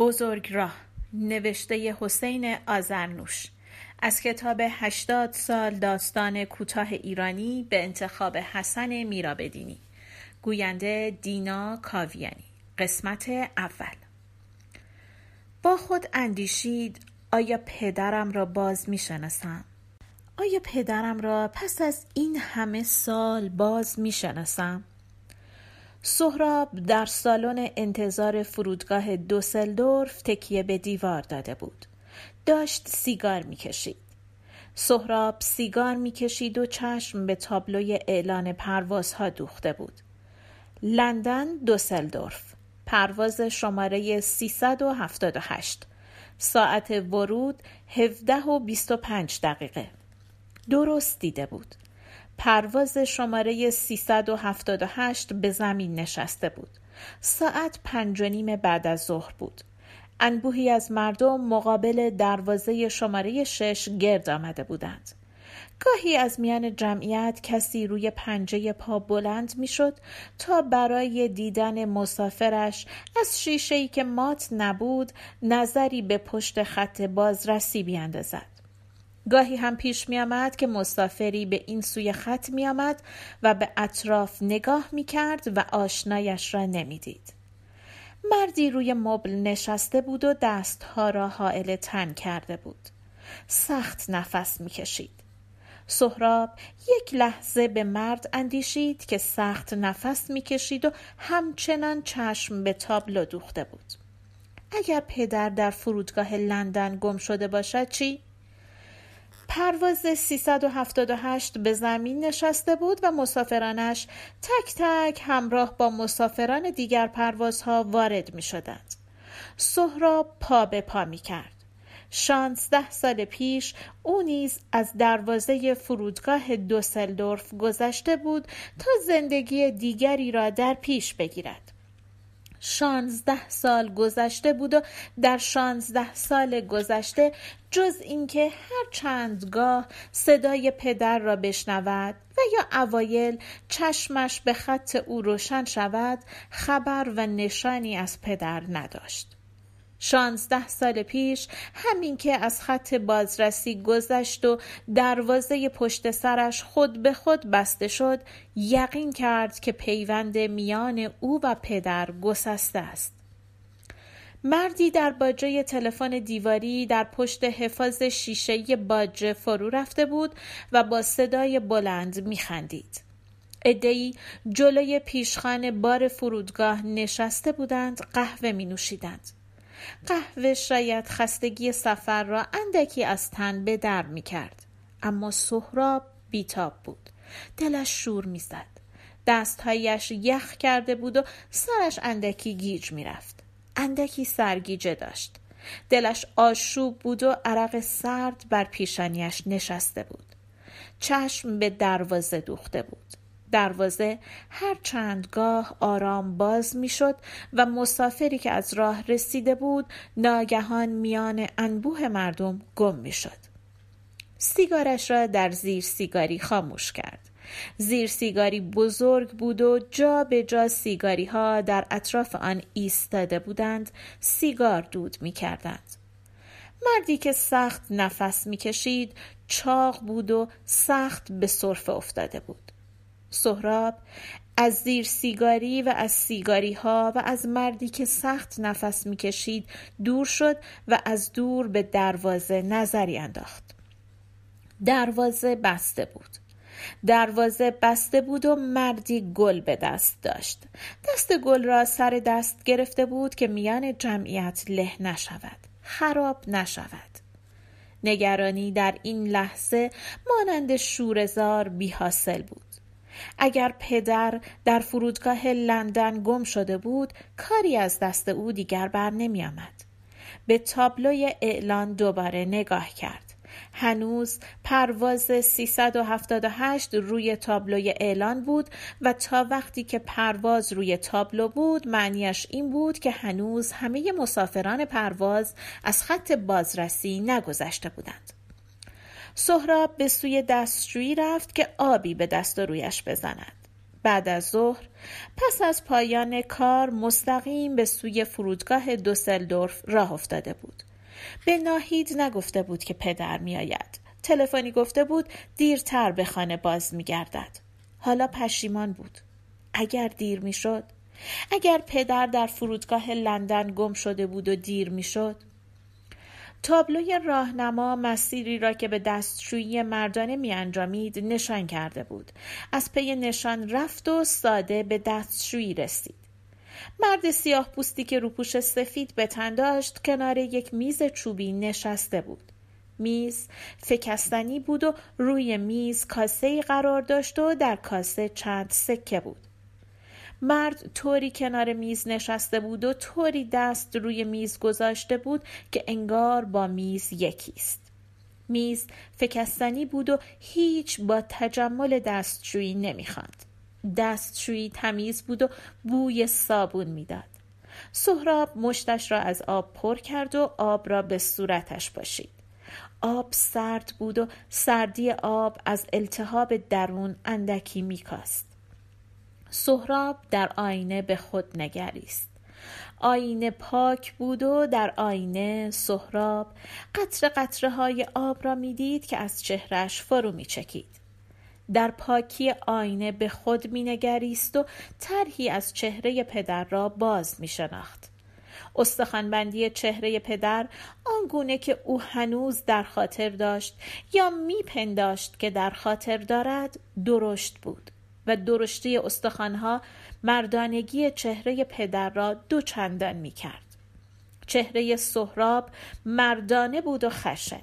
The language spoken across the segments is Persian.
بزرگ راه نوشته حسین آزرنوش از کتاب هشتاد سال داستان کوتاه ایرانی به انتخاب حسن میرابدینی. گوینده دینا کاویانی. قسمت اول. با خود اندیشید آیا پدرم را باز می‌شناسم؟ آیا پدرم را پس از این همه سال باز می‌شناسم؟ سهراب در سالن انتظار فرودگاه دوسلدورف تکیه به دیوار داده بود. داشت سیگار می‌کشید. سهراب سیگار می‌کشید و چشم به تابلوی اعلان پروازها دوخته بود. لندن دوسلدورف. پرواز شماره 378 ساعت ورود 17 و 25 دقیقه. درست دیده بود. پرواز شماره 378 به زمین نشسته بود. ساعت پنج و نیم بعد از ظهر بود. انبوهی از مردم مقابل دروازه شماره شش گرد آمده بودند. گاهی از میان جمعیت کسی روی پنجه پا بلند می‌شد تا برای دیدن مسافرش از شیشه‌ای که مات نبود نظری به پشت خط بازرسی بیاندازد. گاهی هم پیش می آمد که مسافری به این سوی خط می آمد و به اطراف نگاه می کرد و آشنایش را نمی دید. مردی روی مبل نشسته بود و دستها را حائل تن کرده بود. سخت نفس می کشید. سهراب یک لحظه به مرد اندیشید که سخت نفس می کشید و همچنان چشم به تابلو دوخته بود. اگر پدر در فرودگاه لندن گم شده باشد چی؟ پرواز 378 به زمین نشسته بود و مسافرانش تک تک همراه با مسافران دیگر پروازها وارد می شدند. سهراب پا به پا می کرد. شانزده سال پیش او نیز از دروازه فرودگاه دوسلدورف گذشته بود تا زندگی دیگری را در پیش بگیرد. شانزده سال گذشته بود و در شانزده سال گذشته جز اینکه هر چندگاه صدای پدر را بشنود و یا اوایل چشمش به خط او روشن شود خبر و نشانی از پدر نداشت. شانزده سال پیش همین که از خط بازرسی گذشت و دروازه پشت سرش خود به خود بسته شد یقین کرد که پیوند میان او و پدر گسسته است مردی در باجه تلفن دیواری در پشت حفاظ شیشه باجه فرو رفته بود و با صدای بلند میخندید. ادهی جلوی پیشخان بار فرودگاه نشسته بودند قهوه می نوشیدند. قهوه شاید خستگی سفر را اندکی از تن به در می کرد. اما سهراب بیتاب بود. دلش شور می زد. دستهایش یخ کرده بود و سرش اندکی گیج می رفت. اندکی سرگیجه داشت. دلش آشوب بود و عرق سرد بر پیشانیش نشسته بود. چشم به دروازه دوخته بود. دروازه هر چندگاه آرام باز می‌شد و مسافری که از راه رسیده بود ناگهان میان انبوه مردم گم می‌شد. سیگارش را در زیر سیگاری خاموش کرد. زیر سیگاری بزرگ بود و جا به جا سیگاری ها در اطراف آن ایستاده بودند سیگار دود می کردند. مردی که سخت نفس می کشید چاق بود و سخت به صرف افتاده بود. سهراب از زیر سیگاری و از سیگاری ها و از مردی که سخت نفس می‌کشید دور شد و از دور به دروازه نظری انداخت. دروازه بسته بود. دروازه بسته بود و مردی گل به دست داشت. دست گل را سر دست گرفته بود که میان جمعیت له نشود. خراب نشود. نگرانی در این لحظه مانند شورزار بی حاصل بود. اگر پدر در فرودگاه لندن گم شده بود کاری از دست او دیگر بر نمی آمد. به تابلوی اعلان دوباره نگاه کرد. هنوز پرواز 378 روی تابلوی اعلان بود و تا وقتی که پرواز روی تابلو بود معنیش این بود که هنوز همه مسافران پرواز از خط بازرسی نگذشته بودند. سهراب به سوی دستشویی رفت که آبی به دست و رویش بزند. بعد از ظهر پس از پایان کار مستقیم به سوی فرودگاه دوسلدورف راه افتاده بود. به ناهید نگفته بود که پدر میآید. تلفنی گفته بود دیرتر به خانه باز میگردد. حالا پشیمان بود. اگر دیر می‌شد اگر پدر در فرودگاه لندن گم شده بود و دیر می‌شد تابلوی راهنما مسیری را که به دستشویی مردانه می انجامید نشان کرده بود. از پی نشان رفت و ساده به دستشویی رسید. مرد سیاه پوستی که روپوش سفید به تن داشت کنار یک میز چوبی نشسته بود. میز فکستنی بود و روی میز کاسه قرار داشت و در کاسه چند سکه بود. مرد طوری کنار میز نشسته بود و طوری دست روی میز گذاشته بود که انگار با میز یکیست. میز فکستنی بود و هیچ با تجمل دستشویی نمی‌خواند. دستشویی تمیز بود و بوی صابون می‌داد. سهراب مشتش را از آب پر کرد و آب را به صورتش پاشید. آب سرد بود و سردی آب از التهاب درون اندکی میکاست. سهراب در آینه به خود نگریست آینه پاک بود و در آینه سهراب قطر قطره های آب را می‌دید که از چهرش فرو می چکید. در پاکی آینه به خود مینگریست و طرحی از چهره پدر را باز می شناخت. استخوانبندی چهره پدر آنگونه که او هنوز در خاطر داشت یا میپنداشت که در خاطر دارد درشت بود و درشتی استخوانها مردانگی چهره پدر را دو چندان می کرد. چهره سهراب مردانه بود و خشن.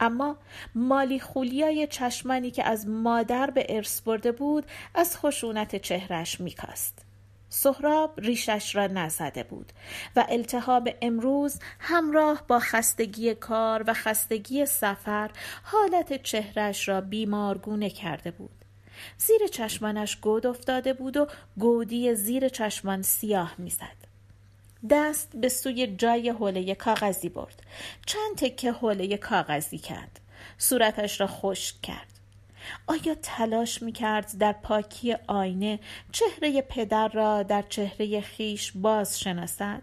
اما مالی خولیای چشمانی که از مادر به ارث برده بود از خشونت چهرش میکاست. سهراب ریشش را نزده بود و التهاب امروز همراه با خستگی کار و خستگی سفر حالت چهرش را بیمارگونه کرده بود. زیر چشمانش گود افتاده بود و گودی زیر چشمان سیاه می‌زد. دست به سوی جای حوله کاغذی برد. چند تکه حوله کاغذی کرد. صورتش را خشک کرد. آیا تلاش می کرد در پاکی آینه چهره پدر را در چهره خیش باز شناسد؟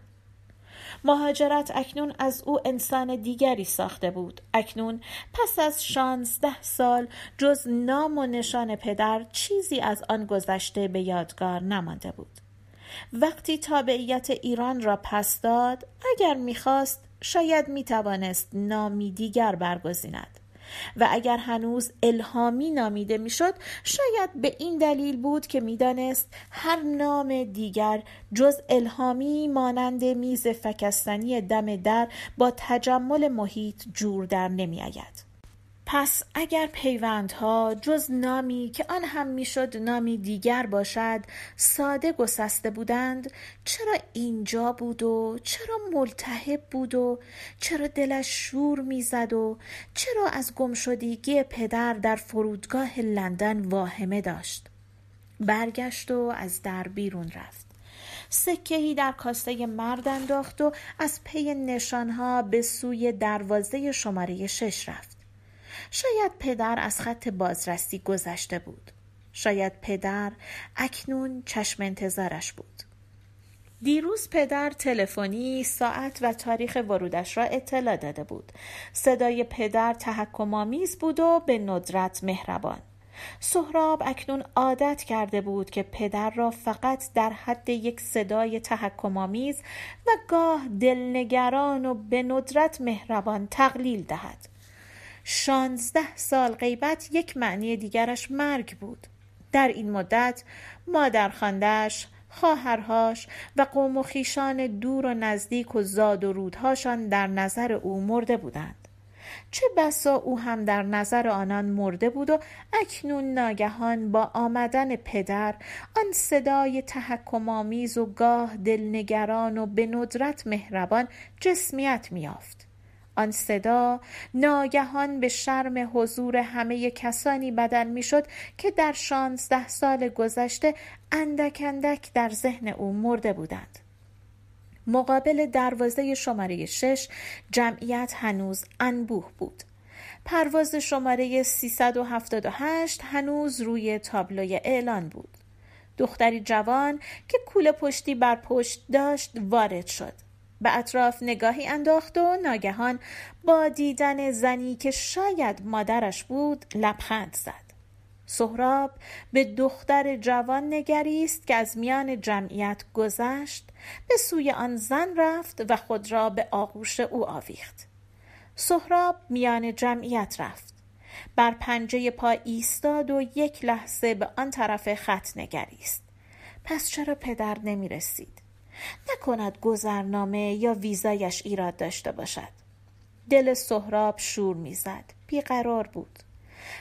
مهاجرت اکنون از او انسان دیگری ساخته بود. اکنون پس از شانزده سال جز نام و نشان پدر چیزی از آن گذشته به یادگار نمانده بود. وقتی تابعیت ایران را پس داد اگر می‌خواست شاید می‌توانست نامی دیگر برگزیند. و اگر هنوز الهامی نامیده می‌شد شاید به این دلیل بود که می‌دانست هر نام دیگر جز الهامی مانند میز فکستنی دم در با تجمل محیط جور در نمیآید. پس اگر پیوندها جز نامی که آن هم می‌شد نامی دیگر باشد ساده گسسته بودند چرا اینجا بود و چرا ملتهب بود و چرا دلش شور می‌زد و چرا از گمشدگی پدر در فرودگاه لندن واهمه داشت؟ برگشت و از در بیرون رفت. سکهی در کاسته مرد انداخت و از پی نشانها به سوی دروازه شماره شش رفت. شاید پدر از خط بازرسی گذشته بود. شاید پدر اکنون چشم انتظارش بود. دیروز پدر تلفنی ساعت و تاریخ ورودش را اطلاع داده بود. صدای پدر تحکمآمیز بود و به ندرت مهربان. سهراب اکنون عادت کرده بود که پدر را فقط در حد یک صدای تحکمآمیز و گاه دلنگران و به ندرت مهربان تقلیل دهد. شانزده سال غیبت یک معنی دیگرش مرگ بود. در این مدت مادر خاندش خواهرهاش و قوم و خیشان دور و نزدیک و زاد و رودهاشان در نظر او مرده بودند. چه بسا او هم در نظر آنان مرده بود و اکنون ناگهان با آمدن پدر آن صدای تحکمآمیز و گاه دلنگران و به ندرت مهربان جسمیت میافت آن صدا ناگهان به شرم حضور همه کسانی بدل می‌شد که در شانزده سال گذشته اندک اندک در ذهن او مرده بودند. مقابل دروازه شماره شش جمعیت هنوز انبوه بود. پرواز شماره 378 هنوز روی تابلوی اعلان بود. دختری جوان که کوله پشتی بر پشت داشت وارد شد. به اطراف نگاهی انداخت و ناگهان با دیدن زنی که شاید مادرش بود لبخند زد. سهراب به دختر جوان نگریست که از میان جمعیت گذشت به سوی آن زن رفت و خود را به آغوش او آویخت. سهراب میان جمعیت رفت. بر پنجه پا ایستاد و یک لحظه به آن طرف خط نگریست. پس چرا پدر نمی رسید؟ نکند گذرنامه یا ویزایش ایراد داشته باشد. دل سهراب شور می‌زد. بیقرار بود.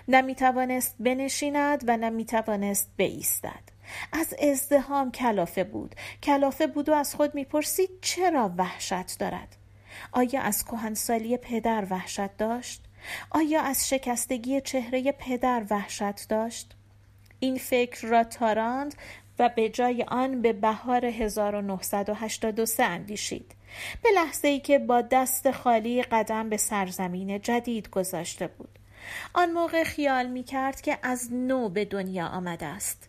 نه توانست بنشیند و نه توانست بایستد از ازدهام کلافه بود. کلافه بود و از خود می‌پرسید چرا وحشت دارد؟ آیا از کهنسالی پدر وحشت داشت؟ آیا از شکستگی چهره پدر وحشت داشت؟ این فکر را تاراند و به جای آن به بهار 1983 اندیشید. به لحظه ای که با دست خالی قدم به سرزمین جدید گذاشته بود. آن موقع خیال می کرد که از نو به دنیا آمده است.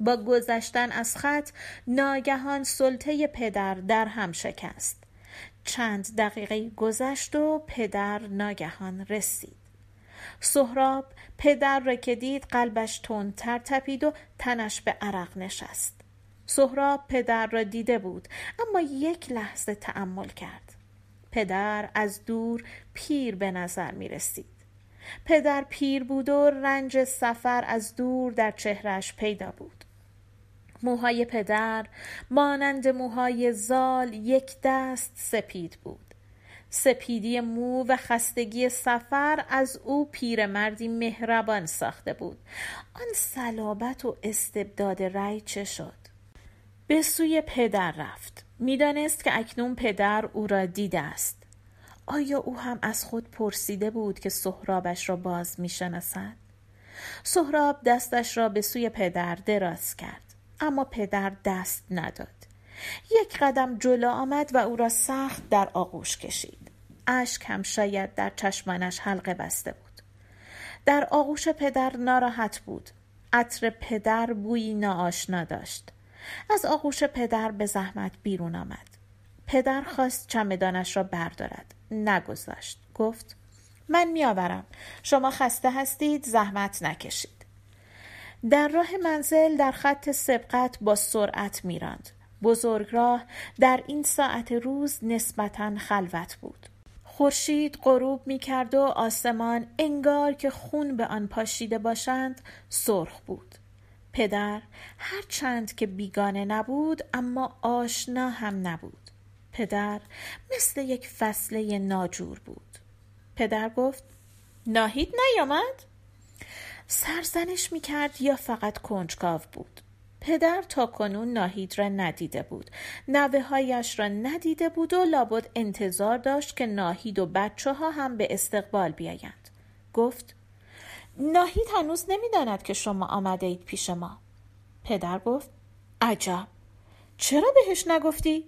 با گذشتن از خط ناگهان سلطه پدر در هم شکست. چند دقیقه گذشت و پدر ناگهان رسید. سهراب پدر را که دید قلبش تندتر تپید و تنش به عرق نشست. سهراب پدر را دیده بود اما یک لحظه تأمل کرد. پدر از دور پیر به نظر می رسید. پدر پیر بود و رنج سفر از دور در چهرش پیدا بود. موهای پدر مانند موهای زال یک دست سپید بود. سپیدی مو و خستگی سفر از او پیرمردی مهربان ساخته بود. آن صلابت و استبداد رأی چه شد؟ به سوی پدر رفت. می‌دانست که اکنون پدر او را دیده است. آیا او هم از خود پرسیده بود که سهرابش را باز می‌شناسد؟ سهراب دستش را به سوی پدر دراز کرد اما پدر دست نداد. یک قدم جلو آمد و او را سخت در آغوش کشید. اشک هم شاید در چشمانش حلقه بسته بود. در آغوش پدر ناراحت بود. عطر پدر بویی ناآشنا داشت. از آغوش پدر به زحمت بیرون آمد. پدر خواست چمدانش را بردارد. نگذاشت. گفت من میآورم شما خسته هستید زحمت نکشید. در راه منزل در خط سبقت با سرعت میراند. بزرگراه در این ساعت روز نسبتا خلوت بود. خورشید غروب می کرد و آسمان انگار که خون به آن پاشیده باشند سرخ بود. پدر هر چند که بیگانه نبود اما آشنا هم نبود. پدر مثل یک فصله ناجور بود. پدر گفت ناهید نیامد؟ سرزنش می کرد یا فقط کنجکاو بود؟ پدر تا کنون ناهید را ندیده بود نوه هایش را ندیده بود و لابد انتظار داشت که ناهید و بچه ها هم به استقبال بیایند گفت ناهید هنوز نمی‌داند که شما آمده اید پیش ما پدر گفت عجب چرا بهش نگفتی؟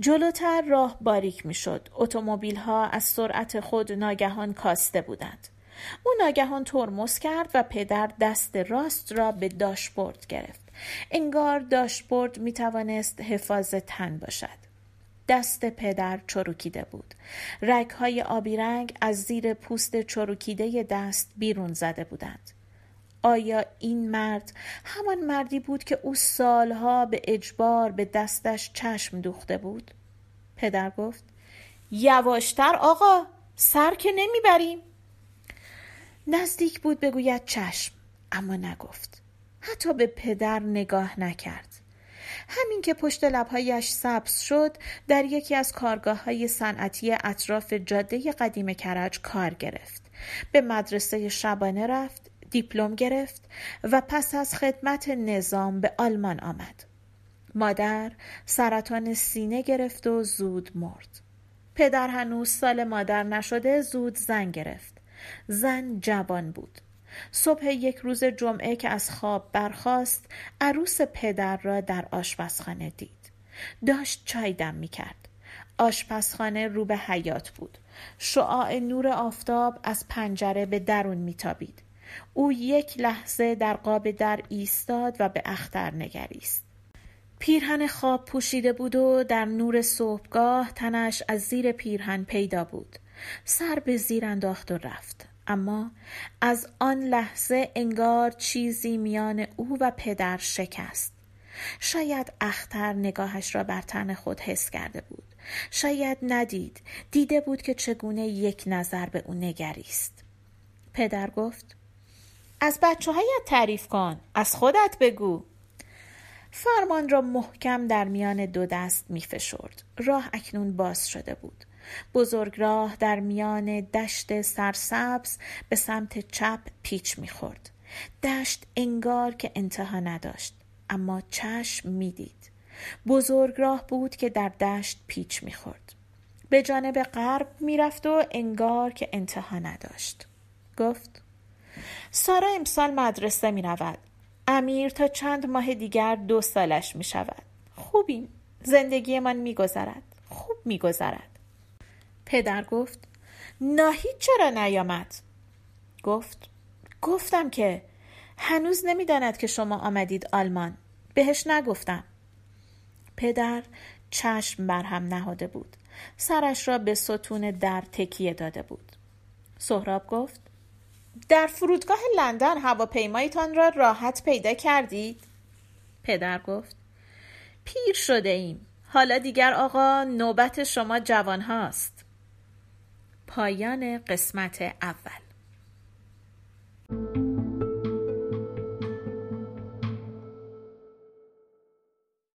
جلوتر راه باریک می‌شد. اتومبیل ها از سرعت خود ناگهان کاسته بودند. او ناگهان ترمز کرد و پدر دست راست را به داشبورد گرفت. انگار داشبورد می توانست حفاظ تن باشد. دست پدر چروکیده بود. رگهای آبی رنگ از زیر پوست چروکیده دست بیرون زده بودند. آیا این مرد همان مردی بود که او سالها به اجبار به دستش چشم دوخته بود؟ پدر گفت یواشتر آقا سر که نمی‌بریم. نزدیک بود بگوید چشم اما نگفت. حتی به پدر نگاه نکرد. همین که پشت لبهایش سبز شد در یکی از کارگاه های صنعتی اطراف جاده قدیم کرج کار گرفت. به مدرسه شبانه رفت دیپلم گرفت و پس از خدمت نظام به آلمان آمد. مادر سرطان سینه گرفت و زود مرد. پدر هنوز سال مادر نشده زود زن گرفت. زن جوان بود. صبح یک روز جمعه که از خواب برخاست عروس پدر را در آشپزخانه دید. داشت چای دم می کرد آشپزخانه رو به حیات بود. شعاع نور آفتاب از پنجره به درون میتابید. او یک لحظه در قاب در ایستاد و به اختر نگریست. پیرهن خواب پوشیده بود و در نور صبحگاه تنش از زیر پیرهن پیدا بود. سر به زیر انداخت و رفت. اما از آن لحظه انگار چیزی میان او و پدر شکست. شاید اختر نگاهش را بر تن خود حس کرده بود. شاید ندید. دیده بود که چگونه یک نظر به او نگریست. پدر گفت از بچه هایت تعریف کن. از خودت بگو. فرمان را محکم در میان دو دست می فشرد. راه اکنون باز شده بود. بزرگ راه در میان دشت سرسبز به سمت چپ پیچ می‌خورد دشت انگار که انتها نداشت اما چشم می‌دید بزرگ راه بود که در دشت پیچ می‌خورد به جانب غرب می‌رفت و انگار که انتها نداشت گفت سارا امسال مدرسه می رود. امیر تا چند ماه دیگر دو سالش می شود. خوبیم. زندگیمان می گذرد. خوب می گذرد. پدر گفت ناهید چرا نیامد؟ گفت گفتم که هنوز نمی‌داند که شما آمدید آلمان بهش نگفتم. پدر چشم بر هم نهاده بود سرش را به ستون در تکیه داده بود. سهراب گفت در فرودگاه لندن هواپیمایتان را راحت پیدا کردید؟ پدر گفت پیر شده ایم. حالا دیگر آقا نوبت شما جوان هاست. پایان قسمت اول.